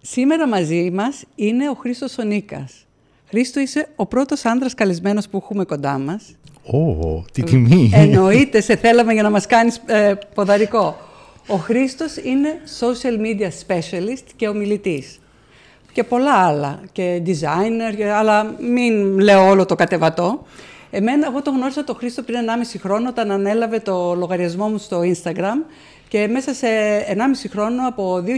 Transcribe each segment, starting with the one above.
Σήμερα μαζί μας είναι ο Χρήστος Ονίκας. Χρήστο, είσαι ο πρώτος άντρας καλεσμένος που έχουμε κοντά μας. Ω, τι τιμή. Εννοείται, σε θέλαμε για να μας κάνεις ε, ποδαρικό. Ο Χρήστος είναι social media specialist και ομιλητής. Και πολλά άλλα, και designer, αλλά μην λέω όλο το κατεβατό. Εμένα, εγώ το γνώρισα το Χρήστο πριν 1,5 χρόνο, όταν ανέλαβε το λογαριασμό μου στο Instagram και μέσα σε 1,5 χρόνο από 2.000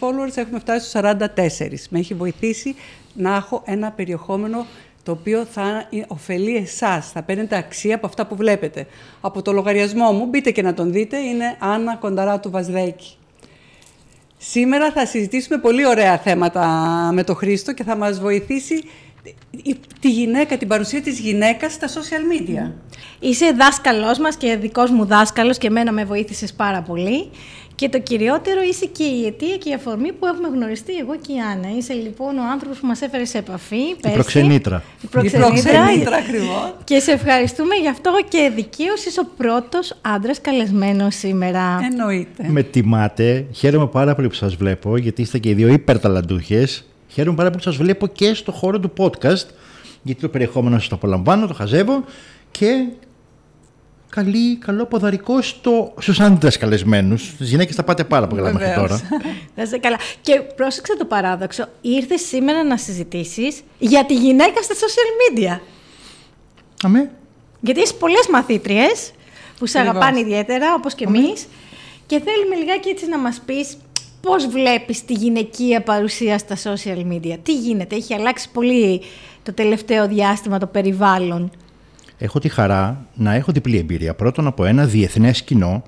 followers έχουμε φτάσει στους 44. Με έχει βοηθήσει να έχω ένα περιεχόμενο το οποίο θα ωφελεί εσάς, θα παίρνετε αξία από αυτά που βλέπετε. Από το λογαριασμό μου, μπείτε και να τον δείτε, είναι Άννα Κονταρά του Βαζδέκη. Σήμερα θα συζητήσουμε πολύ ωραία θέματα με τον Χρήστο και θα μας βοηθήσει τη γυναίκα, την παρουσία της γυναίκας στα social media. Είσαι δάσκαλός μας και δικός μου δάσκαλος και εμένα με βοήθησες πάρα πολύ. Και το κυριότερο είσαι και η αιτία και η αφορμή που έχουμε γνωριστεί εγώ και η Άννα. Είσαι λοιπόν ο άνθρωπος που μας έφερες σε επαφή. Η προξενήτρα. Η προξενήτρα, ακριβώς. Και σε ευχαριστούμε γι' αυτό και δικαίως είσαι ο πρώτος άντρας καλεσμένος σήμερα. Εννοείται. Με τιμάτε. Χαίρομαι πάρα πολύ που σας βλέπω, γιατί είστε και οι δύο υπερταλαντούχες. Χαίρομαι πάρα πολύ που σας βλέπω και στο χώρο του podcast, γιατί το περιεχόμενο σας το απολαμβάνω, το χαζεύω και καλή, καλό ποδαρικό στο, στους άντρες καλεσμένους. Στις γυναίκες τα πάτε πάρα πολύ καλά μέχρι τώρα. Να είστε καλά. Και πρόσεξε το παράδοξο. Ήρθες σήμερα να συζητήσεις για τη γυναίκα στα social media. Αμέ. Γιατί έχεις πολλές μαθήτριες που σε αγαπάνε ιδιαίτερα, όπως και εμείς. Και θέλουμε λιγάκι έτσι να μας πεις πώς βλέπεις τη γυναικεία παρουσία στα social media; Τι γίνεται, έχει αλλάξει πολύ το τελευταίο διάστημα το περιβάλλον; Έχω τη χαρά να έχω διπλή εμπειρία. Πρώτον από ένα διεθνές κοινό,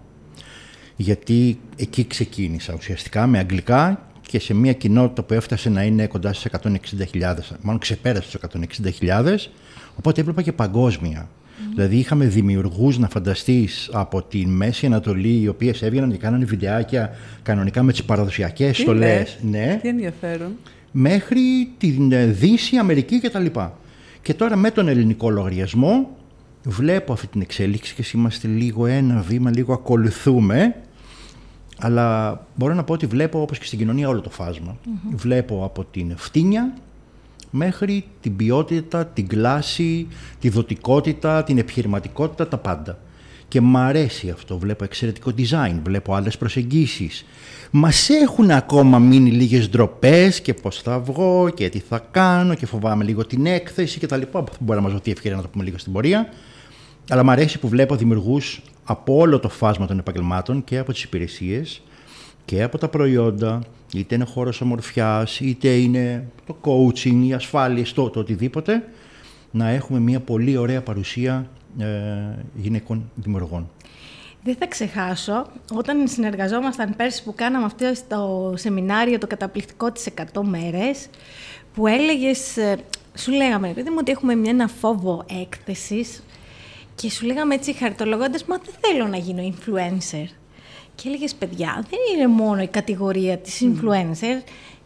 γιατί εκεί ξεκίνησα ουσιαστικά με αγγλικά και σε μια κοινότητα που έφτασε να είναι κοντά στις 160.000, μάλλον ξεπέρασε τους 160.000, οπότε έβλεπα και παγκόσμια. Δηλαδή είχαμε δημιουργούς να φανταστείς από τη Μέση Ανατολή οι οποίες έβγαιναν και κάνανε βιντεάκια κανονικά με τις παραδοσιακές στολές. Ναι. Τι ενδιαφέρον. Μέχρι την Δύση, Αμερική κτλ. Και τώρα με τον ελληνικό λογαριασμό βλέπω αυτή την εξέλιξη και είμαστε λίγο ένα βήμα, λίγο ακολουθούμε. Αλλά μπορώ να πω ότι βλέπω όπως και στην κοινωνία όλο το φασμα Βλέπω από την φτύνια μέχρι την ποιότητα, την κλάση, τη δοτικότητα, την επιχειρηματικότητα, τα πάντα. Και μ' αρέσει αυτό. Βλέπω εξαιρετικό design, βλέπω άλλες προσεγγίσεις. Μας έχουν ακόμα μείνει λίγες ντροπές και πώς θα βγω και τι θα κάνω και φοβάμαι λίγο την έκθεση κτλ. Μπορεί να μας δοθεί ευκαιρία να το πούμε λίγο στην πορεία. Αλλά μου αρέσει που βλέπω δημιουργούς από όλο το φάσμα των επαγγελμάτων και από τις υπηρεσίες και από τα προϊόντα, είτε είναι χώρος ομορφιάς, είτε είναι το coaching, η ασφάλεια, το, το οτιδήποτε, να έχουμε μια πολύ ωραία παρουσία ε, γυναικών δημιουργών. Δεν θα ξεχάσω, όταν συνεργαζόμασταν πέρσι που κάναμε αυτό το σεμινάριο, το καταπληκτικό της 100 μέρες, που έλεγες, ε, σου λέγαμε, παιδί μου, ότι έχουμε μια, ένα φόβο έκθεσης και σου λέγαμε έτσι χαρτολογώντας, μα δεν θέλω να γίνω influencer. Και έλεγες παιδιά, δεν είναι μόνο η κατηγορία της influencer.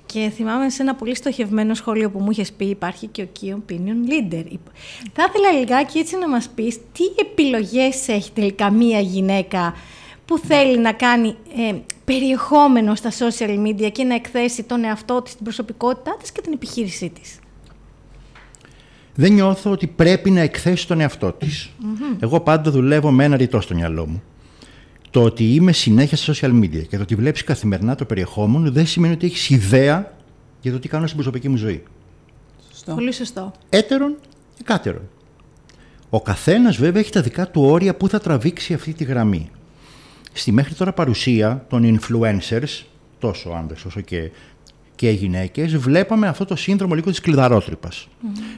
Και θυμάμαι σε ένα πολύ στοχευμένο σχόλιο που μου είχες πει υπάρχει και ο key opinion leader. Θα ήθελα λιγάκι έτσι να μας πεις τι επιλογές έχει τελικά μία γυναίκα που θέλει να κάνει ε, περιεχόμενο στα social media και να εκθέσει τον εαυτό της, την προσωπικότητά της και την επιχείρησή της; Δεν νιώθω ότι πρέπει να εκθέσει τον εαυτό της. Εγώ πάντα δουλεύω με ένα ρητό στο μυαλό μου το ότι είμαι συνέχεια στα social media και το ότι βλέπεις καθημερινά το περιεχόμενο δεν σημαίνει ότι έχεις ιδέα για το τι κάνω στην προσωπική μου ζωή. Σωστό. Πολύ σωστό. Έτερον και κάτερον. Ο καθένας βέβαια έχει τα δικά του όρια που θα τραβήξει αυτή τη γραμμή. Στη μέχρι τώρα παρουσία των influencers, τόσο άντρε όσο και και γυναίκες, βλέπαμε αυτό το σύνδρομο λίγο της κλειδαρότρυπας.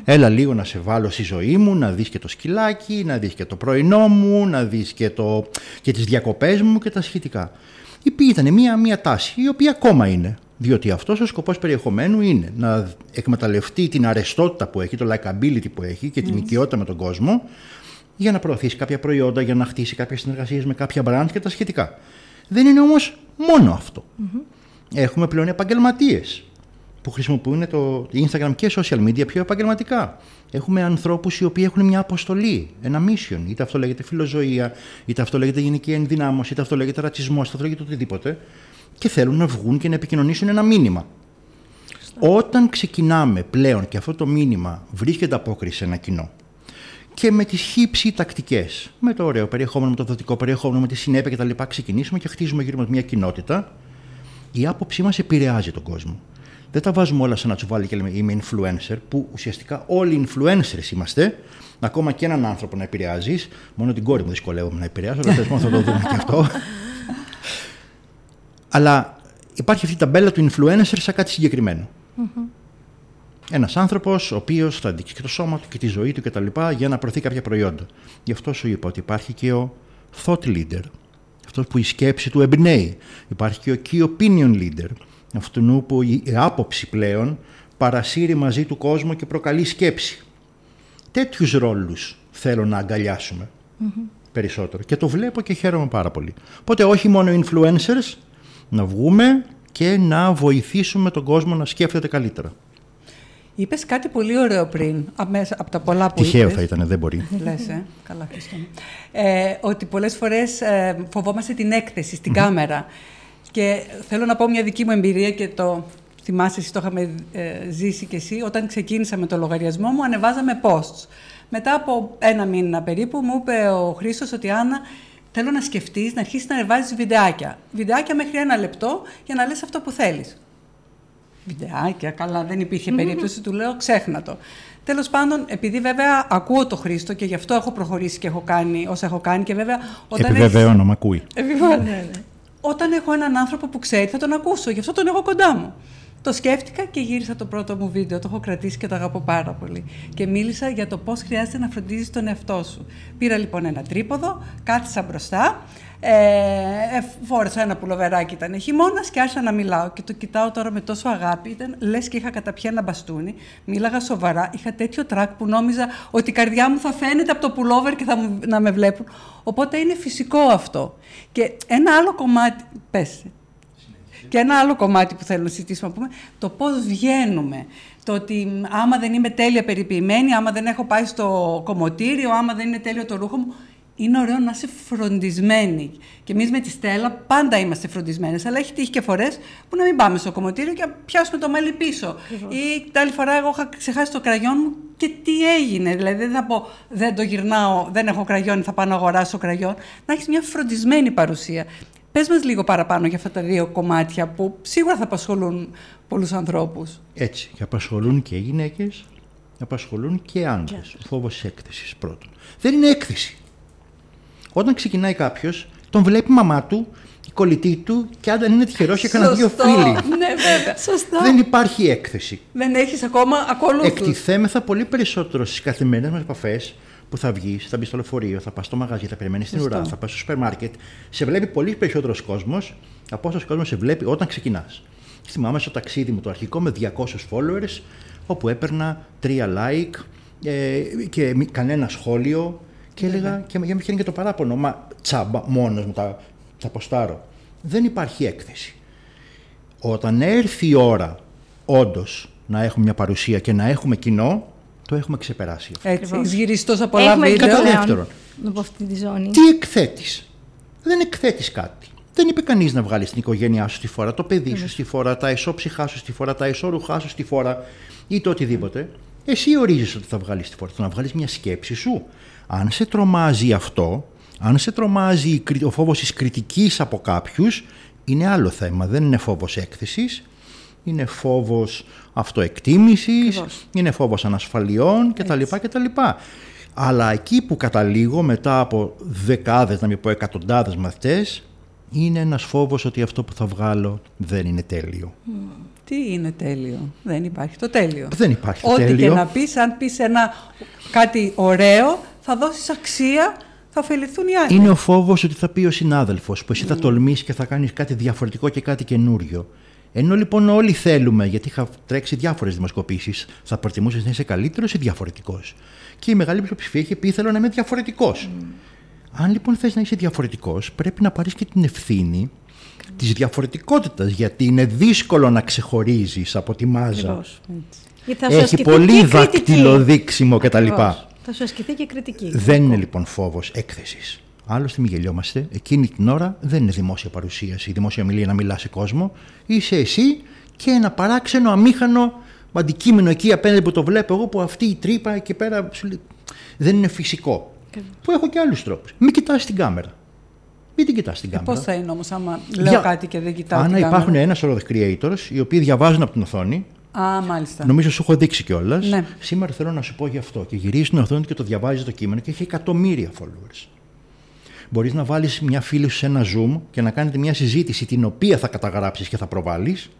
Έλα λίγο να σε βάλω στη ζωή μου, να δεις και το σκυλάκι, να δεις και το πρωινό μου, να δεις και, το... και τις διακοπές μου και τα σχετικά. Ήταν μια, μια τάση, η οποία ακόμα είναι. Διότι αυτός ο σκοπός περιεχομένου είναι να εκμεταλλευτεί την αρεστότητα που έχει, το likability που έχει και την οικειότητα με τον κόσμο για να προωθήσει κάποια προϊόντα, για να χτίσει κάποιες συνεργασίες με κάποια brand και τα σχετικά. Δεν είναι όμως μόνο αυτό. Έχουμε πλέον επαγγελματίες που χρησιμοποιούν το Instagram και social media πιο επαγγελματικά. Έχουμε ανθρώπους οι οποίοι έχουν μια αποστολή, ένα mission. Είτε αυτό λέγεται φιλοζωία, είτε αυτό λέγεται γενική ενδυνάμωση, είτε αυτό λέγεται ρατσισμός, είτε αυτό λέγεται οτιδήποτε. Και θέλουν να βγουν και να επικοινωνήσουν ένα μήνυμα. Όταν ξεκινάμε πλέον και αυτό το μήνυμα βρίσκεται απόκριση σε ένα κοινό και με τις χύψη τακτικές, με το ωραίο περιεχόμενο, με το δοτικό περιεχόμενο, με τη συνέπεια κτλ., ξεκινήσουμε και χτίζουμε γύρω μας μια κοινότητα, η άποψή μας επηρεάζει τον κόσμο. Δεν τα βάζουμε όλα σε ένα τσουβάλι και λέμε είμαι influencer, που ουσιαστικά όλοι influencers είμαστε. Ακόμα και έναν άνθρωπο να επηρεάζεις. Μόνο την κόρη μου δυσκολεύομαι να επηρεάζω, αλλά τέλος θα το δούμε και αυτό. αλλά υπάρχει αυτή η ταμπέλα του influencer σαν κάτι συγκεκριμένο. Ένας άνθρωπος ο οποίος θα δείξει και το σώμα του και τη ζωή του κτλ. για να προωθεί κάποια προϊόντα. Γι' αυτό σου είπα ότι υπάρχει και ο thought leader. Αυτός που η σκέψη του εμπνέει. Υπάρχει και ο key opinion leader αυτού που η άποψη πλέον παρασύρει μαζί του κόσμο και προκαλεί σκέψη. Τέτοιους ρόλους θέλω να αγκαλιάσουμε περισσότερο και το βλέπω και χαίρομαι πάρα πολύ. Οπότε όχι μόνο influencers, να βγούμε και να βοηθήσουμε τον κόσμο να σκέφτεται καλύτερα. Είπες κάτι πολύ ωραίο πριν, από τα πολλά που Τυχαίο θα ήταν, δεν μπορεί. Λες, ε. Καλά, Χριστό. Ε, ότι πολλές φορές ε, φοβόμαστε την έκθεση στην κάμερα. Και θέλω να πω μια δική μου εμπειρία και το θυμάσαι, εσύ το είχαμε ε, ζήσει κι εσύ. Όταν ξεκίνησα με το λογαριασμό μου, ανεβάζαμε posts. Μετά από ένα μήνα περίπου, μου είπε ο Χρήστος ότι Άννα, θέλω να σκεφτείς, να αρχίσεις να ανεβάζεις βιντεάκια. Βιντεάκια μέχρι ένα λεπτό για να λες αυτό που θέλεις. Βιντεάκια, καλά, δεν υπήρχε περίπτωση, του λέω ξέχνα το. Τέλος πάντων, επειδή βέβαια ακούω το Χρήστο και γι' αυτό έχω προχωρήσει και έχω κάνει όσα έχω κάνει και βέβαια. Όταν Επιβεβαιώνω, έχεις... ακούει. Επιβεβαιώνω, ναι, ναι όταν έχω έναν άνθρωπο που ξέρει, θα τον ακούσω. Γι' αυτό τον έχω κοντά μου. Το σκέφτηκα και γύρισα το πρώτο μου βίντεο. Το έχω κρατήσει και το αγαπώ πάρα πολύ. Και μίλησα για το πώς χρειάζεται να φροντίζεις τον εαυτό σου. Πήρα λοιπόν ένα τρίποδο, κάθισα μπροστά, ε, φόρεσα ένα πουλοβεράκι, ήταν χειμώνας και άρχισα να μιλάω. Και το κοιτάω τώρα με τόσο αγάπη. Ήταν λες και είχα καταπιεί ένα μπαστούνι. Μίλαγα σοβαρά. Είχα τέτοιο τρακ που νόμιζα ότι η καρδιά μου θα φαίνεται από το πουλόβερ και θα μου, να με βλέπουν. Οπότε είναι φυσικό αυτό. Και ένα άλλο κομμάτι. Πες. Και ένα άλλο κομμάτι που θέλω να συζητήσουμε, πούμε, το πώς βγαίνουμε. Το ότι άμα δεν είμαι τέλεια περιποιημένη, άμα δεν έχω πάει στο κομμωτήριο, άμα δεν είναι τέλειο το ρούχο μου, είναι ωραίο να είσαι φροντισμένη. Και εμείς με τη Στέλλα πάντα είμαστε φροντισμένες. Αλλά έχει τύχει και φορές που να μην πάμε στο κομμωτήριο και να πιάσουμε το μέλι πίσω. Ή την άλλη φορά εγώ είχα ξεχάσει το κραγιόν μου και τι έγινε. Δηλαδή δεν θα πω δεν το γυρνάω, δεν έχω κραγιόν, θα πάω να αγοράσω κραγιόν. Να έχεις μια φροντισμένη παρουσία. Πες μας λίγο παραπάνω για αυτά τα δύο κομμάτια που σίγουρα θα απασχολούν πολλούς ανθρώπους. Έτσι. Και απασχολούν και γυναίκες, απασχολούν και άντρες. Ο φόβος έκθεσης πρώτον. Δεν είναι έκθεση. Όταν ξεκινάει κάποιος, τον βλέπει η μαμά του, η κολλητή του και αν δεν είναι τυχερός, έκανα δύο φίλοι. ναι, βέβαια. Σωστό. Δεν υπάρχει έκθεση. Δεν έχεις ακόμα ακολούθου. Εκτιθέμεθα πολύ περισσότερο στις καθημερινές μας επαφές που θα βγεις, θα μπεις στο λεωφορείο, θα πας στο μαγαζί, θα περιμένεις την ουρά, θα πας στο σούπερ μάρκετ. Σε βλέπει πολύ περισσότερος κόσμος από όσος κόσμος σε βλέπει όταν ξεκινάς. Θυμάμαι στο ταξίδι μου το αρχικό με 200 followers, όπου έπαιρνα τρία like ε, και κανένα σχόλιο και έλεγα, και για και το παράπονο, μα τσάμπα μόνος μου τα, τα ποστάρω. Δεν υπάρχει έκθεση. Όταν έρθει η ώρα όντως να έχουμε μια παρουσία και να έχουμε κοινό, το έχουμε ξεπεράσει. Έτσι, γυριστό από πολλά βίντεο. Κατά δεύτερον, από αυτή τη ζώνη. τι εκθέτεις; Δεν εκθέτεις κάτι. Δεν είπε κανείς να βγάλεις την οικογένειά σου στη φορά, το παιδί σου στη φορά, τα εσώψυχά σου στη φορά, τα εσώρουχά σου στη φορά ή το οτιδήποτε. Εσύ ορίζεις ότι θα βγάλεις τη φορά. Το να βγάλεις μια σκέψη σου, αν σε τρομάζει αυτό, αν σε τρομάζει ο φόβος της κριτικής από κάποιους, είναι άλλο θέμα. Δεν είναι φόβος έκθεσης, είναι φόβος αυτοεκτίμησης, είναι φόβος ανασφαλιών κτλ. κτλ. Αλλά εκεί που καταλήγω μετά από δεκάδες, να μην πω εκατοντάδες μαθητές, είναι ένας φόβος ότι αυτό που θα βγάλω δεν είναι τέλειο. Τι είναι τέλειο; Δεν υπάρχει το τέλειο. Δεν υπάρχει το Ό,τι τέλειο. Ό,τι και να πεις, αν πεις ένα, κάτι ωραίο, θα δώσεις αξία, θα ωφεληθούν οι άλλοι. Είναι ο φόβος ότι θα πει ο συνάδελφος, που εσύ θα τολμήσεις και θα κάνεις κάτι διαφορετικό και κάτι καινούριο. Ενώ λοιπόν όλοι θέλουμε, γιατί είχα τρέξει διάφορες δημοσκοπήσεις, θα προτιμούσες να είσαι καλύτερος ή διαφορετικός; Και η μεγάλη πλειοψηφία είχε πει: Θέλω να είμαι διαφορετικός. Αν λοιπόν θες να είσαι διαφορετικός, πρέπει να πάρεις και την ευθύνη της διαφορετικότητας, γιατί είναι δύσκολο να ξεχωρίζεις από τη μάζα. Ακριβώς. Γιατί θα σου Έχει ασκηθεί πολύ και κριτική. δακτυλοδείξιμο κτλ. Ακριβώς. Θα σου ασκηθεί και κριτική. Δεν είναι λοιπόν φόβος έκθεσης. Άλλωστε, μην γελιόμαστε. Εκείνη την ώρα δεν είναι δημόσια παρουσίαση, δημόσια ομιλία να μιλά σε κόσμο. Είσαι εσύ και ένα παράξενο, αμήχανο αντικείμενο εκεί απέναντι που το βλέπω εγώ, που αυτή η τρύπα εκεί πέρα σου λέει, δεν είναι φυσικό. Που έχω και άλλους τρόπους. Μην κοιτάς την κάμερα. Μην την κοιτάς την κάμερα. Πώς θα είναι όμως, άμα λέω Για- κάτι και δεν κοιτάω. Αν την υπάρχουν κάμερα; ένα σωρό creators οι οποίοι διαβάζουν από την οθόνη, Α, μάλιστα. νομίζω σου έχω δείξει κιόλας. Ναι. Σήμερα θέλω να σου πω γι' αυτό. Και γυρίζει την οθόνη και το διαβάζει το κείμενο και έχει εκατομμύρια followers. Μπορείς να βάλεις μια φίλη σου σε ένα Zoom και να κάνετε μια συζήτηση την οποία θα καταγράψεις και θα προβάλλεις.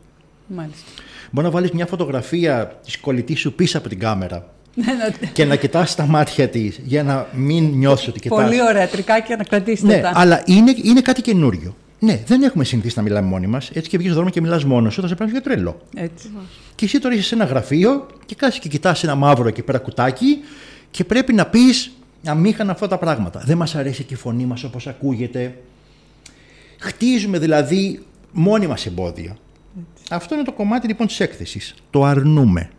μάλιστα. Μπορεί να βάλεις μια φωτογραφία της κολλητής σου πίσω από την κάμερα Ναι, ναι. και να κοιτάς τα μάτια της για να μην νιώσεις ότι κοιτάς. Πολύ ωραία τρικάκια να κρατήσετε Ναι, τα. αλλά είναι, είναι κάτι καινούριο. Ναι, δεν έχουμε συνηθίσει να μιλάμε μόνοι μας. Έτσι και βγεις στον δρόμο και μιλάς μόνος σου, θα σε παίρνει για τρελό. Έτσι. Και εσύ τώρα είσαι σε ένα γραφείο και κάθεσαι και κοιτάς ένα μαύρο εκεί πέρα κουτάκι και πρέπει να πεις αμήχανα αυτά τα πράγματα. Δεν μας αρέσει και η φωνή μας όπως ακούγεται. Χτίζουμε δηλαδή μόνοι μας εμπόδια. Αυτό είναι το κομμάτι λοιπόν της έκθεσης. Το αρνούμε.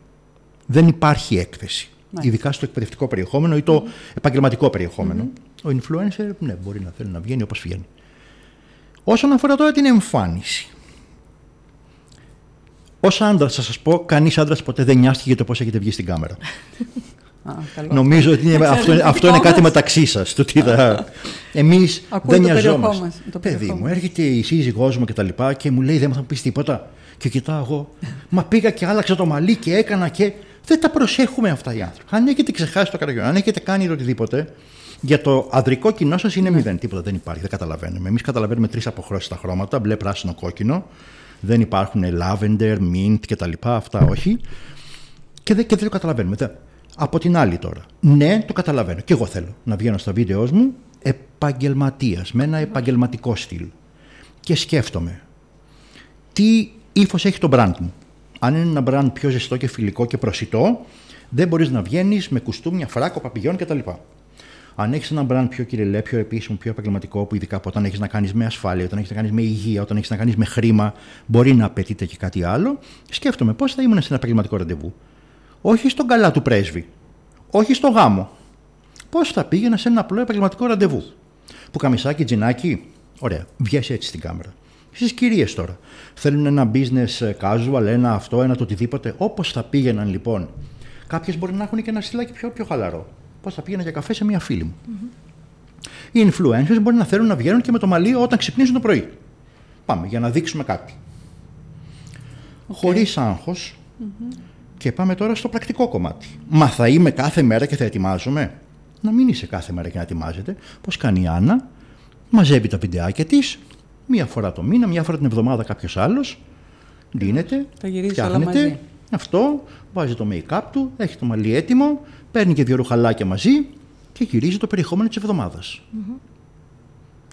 Δεν υπάρχει έκθεση. Μάλιστα. Ειδικά στο εκπαιδευτικό περιεχόμενο ή το επαγγελματικό περιεχόμενο. Ο influencer, ναι, μπορεί να θέλει να βγαίνει όπως βγαίνει. Όσον αφορά τώρα την εμφάνιση. Ω άντρας, θα σας πω, κανείς άντρας ποτέ δεν νοιάστηκε για το πώς έχετε βγει στην κάμερα. Α, καλό. Νομίζω ότι είναι, αυτό, είναι- αυτό είναι κάτι μεταξύ σας. Εμείς Ακούει δεν το περιεχόμενο, νοιαζόμαστε. το Παιδί μου, περιεχόμενο. έρχεται η σύζυγός μου και τα λοιπά και μου λέει: Δεν θα μου πει τίποτα. Και κοιτάω εγώ. Μα πήγα και άλλαξα το μαλλί και έκανα και. Δεν τα προσέχουμε αυτά οι άνθρωποι. Αν έχετε ξεχάσει το καραγιόν, αν έχετε κάνει οτιδήποτε, για το ανδρικό κοινό σας είναι μηδέν. Τίποτα δεν υπάρχει. Δεν καταλαβαίνουμε. Εμείς καταλαβαίνουμε τρεις αποχρώσεις στα χρώματα: μπλε, πράσινο, κόκκινο. Δεν υπάρχουν lavender, mint κτλ. Αυτά όχι. Και δεν, και δεν το καταλαβαίνουμε. Δεν- Από την άλλη τώρα. Ναι, το καταλαβαίνω. Και εγώ θέλω να βγαίνω στα βίντεο μου επαγγελματίας, με ένα επαγγελματικό στυλ. Και σκέφτομαι τι ύφος έχει το brand μου. Αν είναι ένα brand πιο ζεστό και φιλικό και προσιτό, δεν μπορείς να βγαίνεις με κουστούμια, φράκο, παπηγιόν κτλ. Αν έχεις ένα brand πιο κυριλέ, πιο επίσημο, πιο επαγγελματικό, που ειδικά από όταν έχεις να κάνεις με ασφάλεια, όταν έχεις να κάνεις με υγεία, όταν έχεις να κάνεις με χρήμα, μπορεί να απαιτείται και κάτι άλλο, σκέφτομαι πώς θα ήμουν σε ένα επαγγελματικό ραντεβού. Όχι στον καλά του πρέσβη. Όχι στο γάμο. Πώς θα πήγαινα σε ένα απλό επαγγελματικό ραντεβού. Που καμισάκι, τζινάκι. Ωραία. Βγαίνει έτσι στην κάμερα. Στις κυρίες τώρα. Θέλουν ένα business casual, ένα αυτό, ένα το οτιδήποτε. Όπως θα πήγαιναν λοιπόν. Κάποιες μπορεί να έχουν και ένα στυλάκι πιο, πιο χαλαρό. Πώς θα πήγαινα για καφέ σε μια φίλη μου. Οι influencers μπορεί να θέλουν να βγαίνουν και με το μαλλί όταν ξυπνήσουν το πρωί. Πάμε για να δείξουμε κάτι. Χωρίς άγχος και πάμε τώρα στο πρακτικό κομμάτι. Μα θα είμαι κάθε μέρα και θα ετοιμάζομαι; Να μην είσαι κάθε μέρα και να ετοιμάζεται. Πώς κάνει η Άννα, μαζεύει τα βιντεάκια της, μία φορά το μήνα, μία φορά την εβδομάδα κάποιος άλλος, δίνεται, Τα γυρίζεις όλα φτιάχνεται, μαζί. αυτό, βάζει το make-up του, έχει το μαλλί έτοιμο, παίρνει και δύο ρουχαλάκια μαζί και γυρίζει το περιεχόμενο της εβδομαδας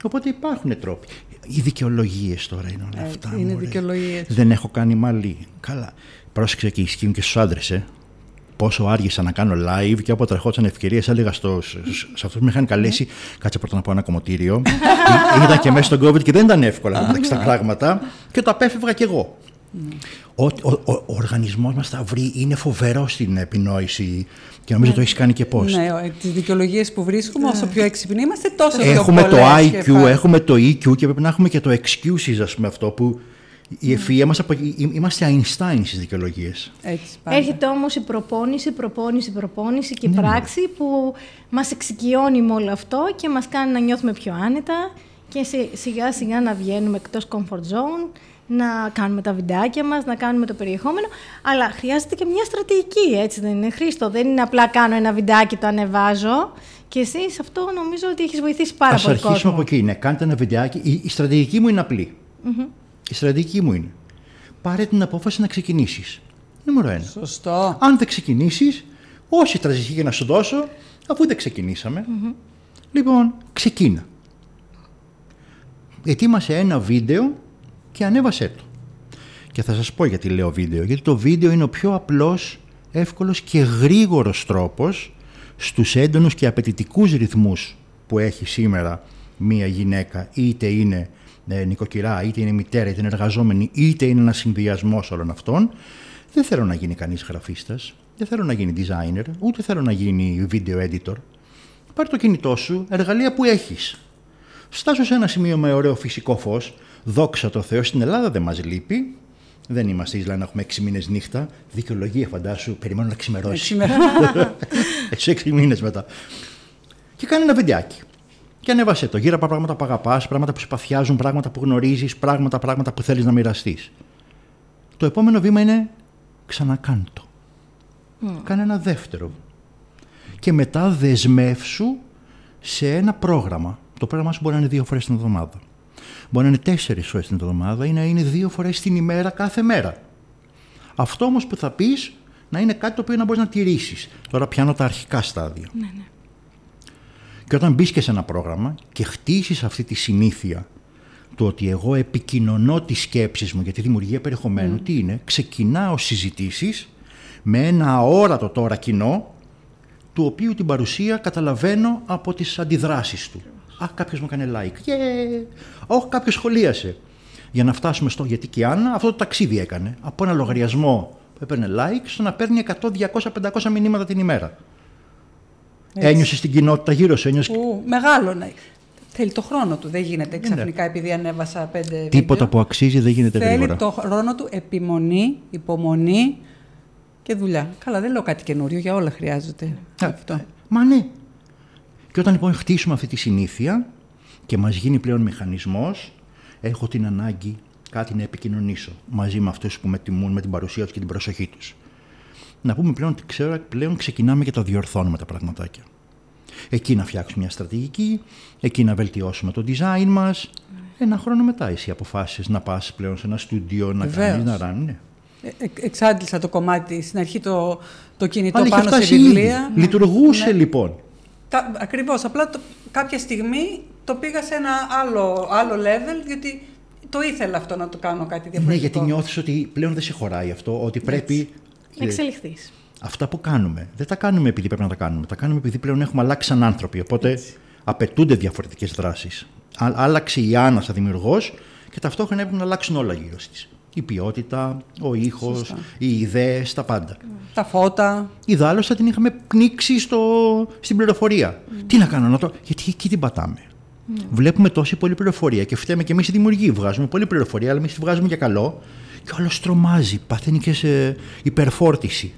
Οπότε υπάρχουν τρόποι. Οι δικαιολογίες τώρα είναι όλα Έτσι, αυτά. είναι μωρέ. δικαιολογίες. Δεν έχω κάνει μαλλί. Καλά. Πρόσεξε και ισχύουν και στους άντρες, ε. Πόσο άργησα να κάνω live και όποτε ερχόντουσαν ευκαιρίες, έλεγα στο, σε αυτούς που με είχαν καλέσει, κάτσε πρώτα να πάω ένα κομμωτήριο. Ή- Ήταν και μέσα στον COVID και δεν ήταν εύκολα μεταξύ τα πράγματα και το απέφευγα κι εγώ. Ο, ο, ο, ο οργανισμός μας θα βρει, είναι φοβερό στην επινόηση και νομίζω το έχεις κάνει και πώ. Ναι, τις δικαιολογίες που βρίσκουμε, όσο πιο έξυπνοι είμαστε, τόσο πιο Έχουμε το πολλές και IQ, πα- έχουμε το EQ και πρέπει να έχουμε και το excuses, ας πούμε, αυτό που η ευφυΐα μας, απο... είμαστε Einstein στις δικαιολογίες. Έτσι, πάντα. Έρχεται όμως η προπόνηση, προπόνηση, προπόνηση Ναι, και η πράξη που μας εξοικειώνει με όλο αυτό και μας κάνει να νιώθουμε πιο άνετα και σι- σιγά σιγά να βγαίνουμε εκτός comfort zone, να κάνουμε τα βιντεάκια μας, να κάνουμε το περιεχόμενο, αλλά χρειάζεται και μια στρατηγική, έτσι δεν είναι Χρήστο, δεν είναι απλά κάνω ένα βιντεάκι, το ανεβάζω και εσύ σε αυτό νομίζω ότι έχεις βοηθήσει πάρα Ας πολύ αρχίσουμε κόσμο. από εκεί. Ναι, κάντε ένα βιντεάκι. Η, η στρατηγική μου είναι απλή. Η στρατηγική μου είναι πάρε την απόφαση να ξεκινήσεις. Νούμερο ένα. Σωστό. Αν δεν ξεκινήσεις, όση στρατηγική να σου δώσω, αφού δεν ξεκινήσαμε, λοιπόν, ξεκίνα. Ετοίμασε ένα βίντεο και ανέβασέ το. Και θα σας πω γιατί λέω βίντεο. Γιατί το βίντεο είναι ο πιο απλός, εύκολος και γρήγορος τρόπος στους έντονους και απαιτητικούς ρυθμούς που έχει σήμερα μία γυναίκα, είτε είναι ε, νοικοκυρά, είτε είναι μητέρα, είτε είναι εργαζόμενη, είτε είναι ένας συνδυασμός όλων αυτών. Δεν θέλω να γίνει κανείς γραφίστας, δεν θέλω να γίνει designer, ούτε θέλω να γίνει video editor. Πάρε το κινητό σου, εργαλεία που έχεις. Στάσου σε ένα σημείο με ωραίο φυσικό φως, δόξα τω Θεώ, στην Ελλάδα δεν μας λείπει, δεν είμαστε Ισλά να έχουμε έξι μήνες νύχτα. Δικαιολογία, φαντάσου, περιμένω να ξημερώσει. Έχει έξι μήνες μετά. Και κάνει ένα βιντεάκι. Και ανέβασε το. Γύρω από πράγματα που αγαπάς, πράγματα που σε παθιάζουν, πράγματα που γνωρίζεις, πράγματα, πράγματα που θέλεις να μοιραστείς. Το επόμενο βήμα είναι ξανακάντο. Mm. Κάνε ένα δεύτερο. Και μετά δεσμεύσου σε ένα πρόγραμμα. Το πρόγραμμα σου μπορεί να είναι δύο φορές την εβδομάδα. Μπορεί να είναι τέσσερις φορές την εβδομάδα ή να είναι δύο φορές την ημέρα κάθε μέρα. Αυτό όμως που θα πεις να είναι κάτι το οποίο να μπορείς να τηρήσεις. Τώρα πιάνω τα αρχικά στάδια. Ναι, ναι. Και όταν μπεις και σε ένα πρόγραμμα και χτίσεις αυτή τη συνήθεια του ότι εγώ επικοινωνώ τις σκέψεις μου για τη δημιουργία περιεχομένου, τι είναι, ξεκινάω συζητήσεις με ένα αόρατο τώρα κοινό, του οποίου την παρουσία καταλαβαίνω από τις αντιδράσεις του. Α, κάποιος μου έκανε like. Yeah. Όχι, κάποιος σχολίασε. Για να φτάσουμε στο. Γιατί και η Άννα αυτό το ταξίδι έκανε. Από ένα λογαριασμό που έπαιρνε like στο να παίρνει 100, 200, 500 μηνύματα την ημέρα. Ένιωσε την κοινότητα γύρω σου. Ένιωσε... Ου, μεγάλο να Θέλει το χρόνο του. Δεν γίνεται ξαφνικά επειδή ανέβασα πέντε Τίποτα βίντεο. που αξίζει δεν γίνεται Θέλει γρήγορα. το χρόνο του, επιμονή, υπομονή και δουλειά. Καλά, δεν λέω κάτι καινούριο, για όλα χρειάζεται αυτό. Μα ναι. Και όταν λοιπόν χτίσουμε αυτή τη συνήθεια και μας γίνει πλέον μηχανισμός, έχω την ανάγκη κάτι να επικοινωνήσω μαζί με αυτούς που με τιμούν με την παρουσία τους και την προσοχή τους. Να πούμε πλέον ότι ξέρω, πλέον ξεκινάμε και τα διορθώνουμε τα πραγματάκια. Εκεί να φτιάξουμε μια στρατηγική, εκεί να βελτιώσουμε το design μας. Ένα χρόνο μετά εσύ αποφάσεις να πας πλέον σε ένα στούντιο, να Βεβαίως. κάνεις, να ράνει. Ναι. Ε, ε, εξάντλησα το κομμάτι, στην αρχή το, το κινητό Αλλά είχε πάνω σε φτάσει ήδη. βιβλία. Λειτουργούσε Ναι. λοιπόν. Τα, ακριβώς, απλά το, κάποια στιγμή το πήγα σε ένα άλλο, άλλο level, γιατί το ήθελα αυτό να το κάνω κάτι Ναι, διαφορετικό. γιατί νιώθεις ότι πλέον δεν σε χωράει αυτό, ότι πρέπει Να εξελιχθείς. αυτά που κάνουμε. Δεν τα κάνουμε επειδή πρέπει να τα κάνουμε. Τα κάνουμε επειδή πλέον έχουμε αλλάξει σαν άνθρωποι. Οπότε απαιτούνται διαφορετικές δράσεις. Άλλαξε η Άννα σαν δημιουργός και ταυτόχρονα έπρεπε να αλλάξουν όλα γύρω της. Η ποιότητα, ο ήχος, Σωστά. οι ιδέες, τα πάντα. Τα φώτα. Ιδάλω θα την είχαμε πνίξει στο, στην πληροφορία. Τι να κάνω, να το. Γιατί εκεί την πατάμε. Βλέπουμε τόση πολλή πληροφορία και φταίμε και εμείς οι δημιουργοί. Βγάζουμε πολλή πληροφορία, αλλά εμείς τη βγάζουμε για καλό και όλο τρομάζει. Παθαίνει και σε υπερφόρτιση.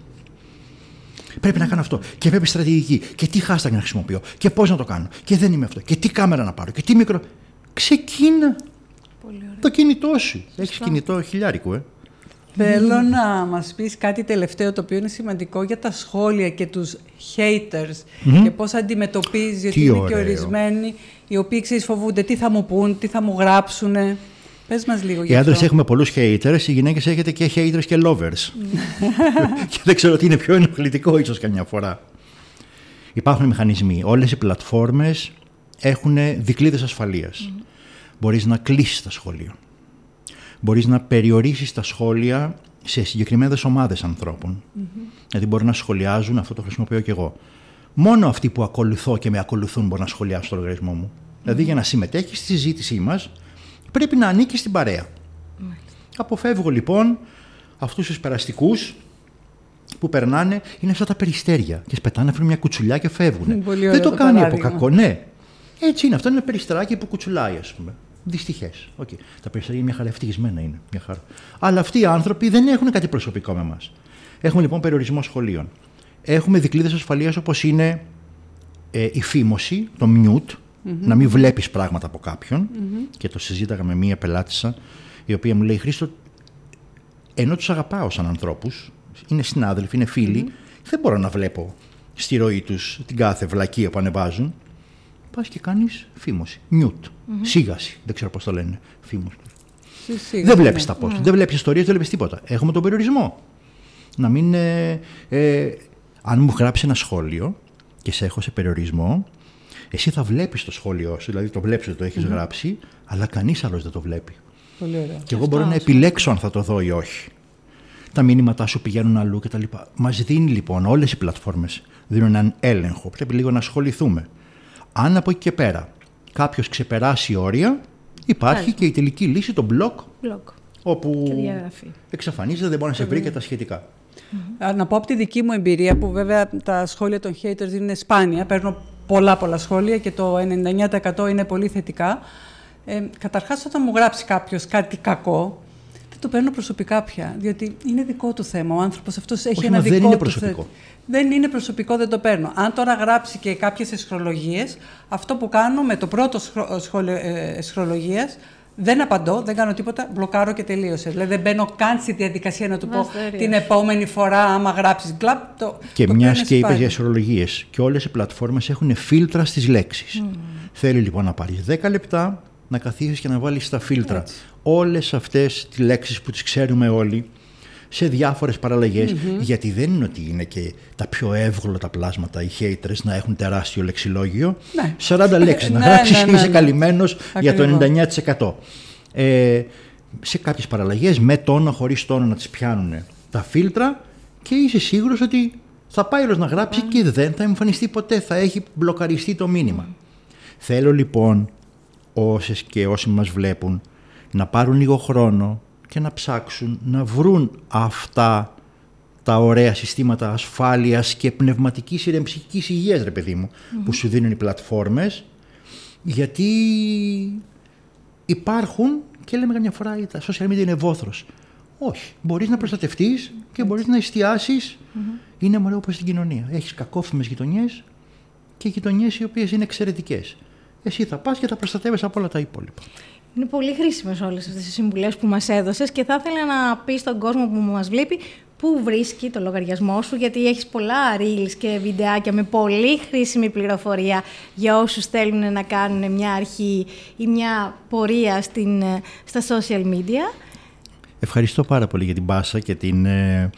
Πρέπει να κάνω αυτό. Και πρέπει στρατηγική. Και τι hashtag να χρησιμοποιώ. Και πώς να το κάνω. Και δεν είμαι αυτό. Και τι κάμερα να πάρω. Και τι μικρό. Ξεκίνα το κινητό σου. Έχεις κινητό χιλιάρικο, ε. Θέλω να μας πεις κάτι τελευταίο το οποίο είναι σημαντικό για τα σχόλια και τους haters και πώς αντιμετωπίζει ότι Τι είναι και ωραίο. ορισμένοι οι οποίοι ξέρεις φοβούνται τι θα μου πούν, τι θα μου γράψουνε. Πες μας λίγο Οι για άντρες αυτό. έχουμε πολλούς haters, οι γυναίκες έχετε και haters και lovers. και δεν ξέρω τι είναι πιο ενοχλητικό, ίσως καμιά φορά. Υπάρχουν μηχανισμοί. Όλες οι πλατφόρμες έχουν δικλείδες ασφαλείας. Μπορείς να κλείσεις τα σχόλια. Μπορείς να περιορίσεις τα σχόλια σε συγκεκριμένες ομάδες ανθρώπων. Δηλαδή, μπορεί να σχολιάζουν, αυτό το χρησιμοποιώ και εγώ. Μόνο αυτοί που ακολουθώ και με ακολουθούν μπορούν να σχολιάσουν στο λογαριασμό μου. Δηλαδή, για να συμμετέχεις στη συζήτησή μας, πρέπει να ανήκεις στην παρέα. Αποφεύγω λοιπόν αυτούς τους περαστικούς που περνάνε, είναι αυτά τα περιστέρια και σπετάνε, φέρνουν μια κουτσουλιά και φεύγουν. Πολύ Δεν ωραίο το το κάνει από παράδειγμα. κακό, ναι. Έτσι είναι. Αυτό είναι ένα περιστεράκι που κουτσουλάει, ας πούμε. Δυστυχές. Okay. Τα περιστέρια είναι μια χαρά, ευτυχισμένα είναι. Μια χαρά. Αλλά αυτοί οι άνθρωποι δεν έχουν κάτι προσωπικό με εμά. Έχουμε λοιπόν περιορισμό σχολείων. Έχουμε δικλείδες ασφαλείας όπως είναι ε, η φήμωση, το mute, να μην βλέπεις πράγματα από κάποιον. Και το συζήταγα με μία πελάτησα, η οποία μου λέει: Χρήστο, ενώ τους αγαπάω σαν ανθρώπους, είναι συνάδελφοι, είναι φίλοι, δεν μπορώ να βλέπω στη ροή τους την κάθε βλακία που ανεβάζουν. Πας και κάνεις φήμωση. Mute. Σίγαση. Δεν ξέρω πώς το λένε. Φήμωση. Σι- σίγουρα, Δεν βλέπεις ναι. τα post, δεν βλέπεις ιστορίες, δεν βλέπεις τίποτα. Έχουμε τον περιορισμό. Να μην. Ε, ε, αν μου γράψει ένα σχόλιο και σε έχω σε περιορισμό, εσύ θα βλέπεις το σχόλιο σου, δηλαδή το βλέπεις ότι το έχεις γράψει, αλλά κανείς άλλος δεν το βλέπει. Πολύ ωραίο. Και εγώ μπορώ να επιλέξω αν θα το δω ή όχι. Τα μήνυματά σου πηγαίνουν αλλού κτλ. Μας δίνει λοιπόν όλες οι πλατφόρμες δίνουν έναν έλεγχο. Πρέπει λίγο να ασχοληθούμε. Αν από εκεί και πέρα κάποιος ξεπεράσει όρια, υπάρχει Μάλιστα. και η τελική λύση, το blog, Blog όπου και διαγραφή. εξαφανίζεται, δεν μπορεί να σε βρει και τα σχετικά. Α, Να πω από τη δική μου εμπειρία, που βέβαια τα σχόλια των haters είναι σπάνια, παίρνω πολλά πολλά σχόλια και το 99% είναι πολύ θετικά. Ε, καταρχάς, όταν μου γράψει κάποιος κάτι κακό, δεν το παίρνω προσωπικά πια, διότι είναι δικό του θέμα. Ο άνθρωπος αυτός έχει Όχι, ένα μας δικό δεν είναι του θε- προσωπικό. Δεν είναι προσωπικό, δεν το παίρνω. Αν τώρα γράψει και κάποιες εσχρολογίες, αυτό που κάνω με το πρώτο σχρο- σχόλιο ε, εσχρολογίας, δεν απαντώ, δεν κάνω τίποτα, μπλοκάρω και τελείωσε. Δηλαδή δεν μπαίνω καν στη διαδικασία να του πω Μαστέριος. την επόμενη φορά, άμα γράψεις κλαπ. Το, Και το μιας παίρνεις και είπες πάλι. για ισορρολογίε, και όλες οι πλατφόρμες έχουν φίλτρα στις λέξεις. Θέλει λοιπόν να πάρεις 10 λεπτά να καθίσεις και να βάλεις τα φίλτρα όλες αυτές τις λέξεις που τις ξέρουμε όλοι σε διάφορες Γιατί δεν είναι ότι είναι και τα πιο εύγλωτα πλάσματα οι haters να έχουν τεράστιο λεξιλόγιο. Ναι. 40 λέξεις να Ναι, γράψει ναι, ναι, είσαι ναι. καλυμμένος για το Ακριβώς. 99%. Ε, σε κάποιες παραλλαγές με τόνο, χωρίς τόνο να τις πιάνουν τα φίλτρα και είσαι σίγουρος ότι θα πάει όλος να γράψει και δεν θα εμφανιστεί ποτέ, θα έχει μπλοκαριστεί το μήνυμα. Θέλω λοιπόν όσες και όσοι μας βλέπουν να πάρουν λίγο χρόνο και να ψάξουν να βρουν αυτά τα ωραία συστήματα ασφάλειας και πνευματικής ηρεμψικής υγείας, ρε παιδί μου, που σου δίνουν οι πλατφόρμες, γιατί υπάρχουν και λέμε καμιά φορά τα social media είναι βόθρος. Όχι. Μπορείς να προστατευτείς και μπορείς να εστιασεις Είναι μωρέ όπως στην κοινωνία. Έχεις κακόφημες γειτονιές και γειτονιές οι οποίες είναι εξαιρετικές. Εσύ θα πας και θα προστατεύεις από όλα τα υπόλοιπα. Είναι πολύ χρήσιμες όλες αυτές οι συμβουλές που μας έδωσες και θα ήθελα να πεις στον κόσμο που μας βλέπει πού βρίσκει το λογαριασμό σου, γιατί έχεις πολλά reels και βιντεάκια με πολύ χρήσιμη πληροφορία για όσους θέλουν να κάνουν μια αρχή ή μια πορεία στην, ε, στα social media. Ευχαριστώ πάρα πολύ για την πάσα και την... ε,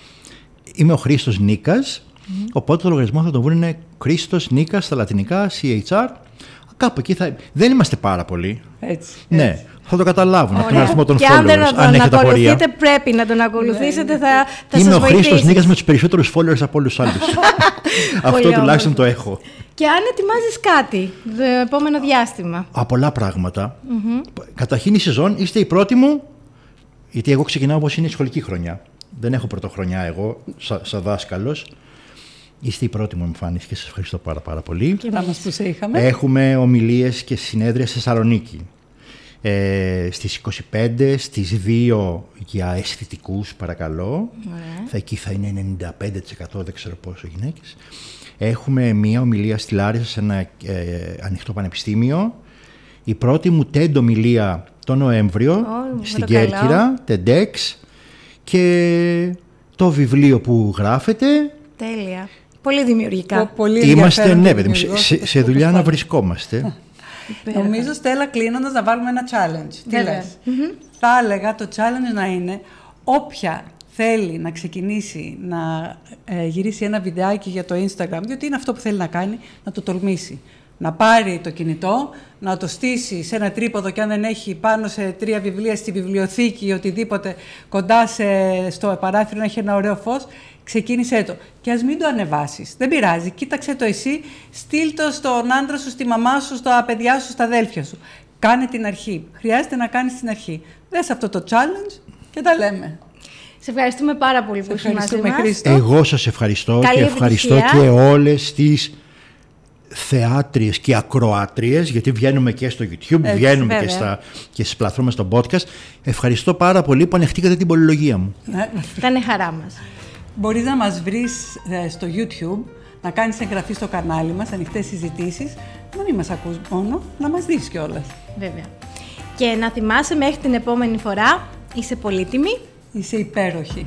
Είμαι ο Χρήστος Νίκας, οπότε το λογαριασμό θα το βρουν είναι Χρήστος Νίκας στα λατινικά, CHR. Κάπου εκεί θα... Δεν είμαστε πάρα πολλοί. Έτσι. Ναι, θα το καταλάβουν από τον Ωραία. αριθμό των και αν followers, δεν τον αν έχετε απορία. ακολουθείτε, πρέπει να τον ακολουθήσετε, θα, θα Είμαι σας ο Χρήστος βοηθήσει. Νίκας με τους περισσότερους followers από όλους τους άλλους. Αυτό Πολύ τουλάχιστον όμορφο. το έχω. Και αν ετοιμάζεις κάτι το επόμενο διάστημα. Α, πολλά πράγματα. Καταρχήν η σεζόν είστε η πρώτη μου, γιατί εγώ ξεκινάω όπως είναι η σχολική χρονιά. Δεν έχω πρωτοχρονιά εγώ, σαν σα δάσκαλος. Είστε η πρώτη μου εμφάνιση και σας ευχαριστώ πάρα, πάρα πολύ. Να μας που σε είχαμε. Έχουμε ομιλίες και συνέδρια στη Θεσσαλονίκη. Ε, στις 25, στις 2 για αισθητικούς παρακαλώ. Θα, εκεί θα είναι 95% δεν ξέρω πόσο γυναίκες. Έχουμε μία ομιλία στη Λάρισα σε ένα ε, ανοιχτό πανεπιστήμιο. Η πρώτη μου TED ομιλία το Νοέμβριο Ω, με στην το καλό. Κέρκυρα, TEDx και το βιβλίο που γράφεται Τέλεια. Πολύ δημιουργικά. Πο- Πολύ Είμαστε, ενδιαφέρον ναι, και παιδί μου, δημιουργός σε, και σε δουλειά να προσπάθεια. βρισκόμαστε. Νομίζω, Στέλλα, κλείνοντας να βάλουμε ένα challenge. Τι Βέβαια. λες; Θα έλεγα το challenge να είναι όποια θέλει να ξεκινήσει να ε, γυρίσει ένα βιντεάκι για το Instagram, διότι είναι αυτό που θέλει να κάνει, να το τολμήσει. Να πάρει το κινητό, να το στήσει σε ένα τρίποδο και αν δεν έχει πάνω σε τρία βιβλία στη βιβλιοθήκη ή οτιδήποτε κοντά σε, στο παράθυρο να έχει ένα ωραίο φως, ξεκίνησέ το. Και ας μην το ανεβάσεις. Δεν πειράζει. Κοίταξε το εσύ, στείλ το στον άντρα σου, στη μαμά σου, στα παιδιά σου, στα αδέλφια σου. Κάνε την αρχή. Χρειάζεται να κάνεις την αρχή. Δες αυτό το challenge και τα λέμε. Σε ευχαριστούμε πάρα πολύ που ήσουν μαζί ευχαριστούμε, μας. Χρήστο. Εγώ σας ευχαριστώ Καλή και ευχαριστώ επιτυχία. και όλες τις θεάτριες και ακροάτριες, γιατί βγαίνουμε και στο YouTube, Έτσι, βγαίνουμε και, βέβαια. στα, και στις πλατφόρμες στο podcast. Ευχαριστώ πάρα πολύ που ανεχτήκατε την πολυλογία μου. Ναι. Ήταν χαρά μας. Μπορείς να μας βρεις ε, στο YouTube, να κάνεις εγγραφή στο κανάλι μας, ανοιχτές συζητήσεις, να μην μας ακούς μόνο, να μας δεις κιόλας. Βέβαια. Και να θυμάσαι μέχρι την επόμενη φορά, είσαι πολύτιμη Είσαι υπέροχη.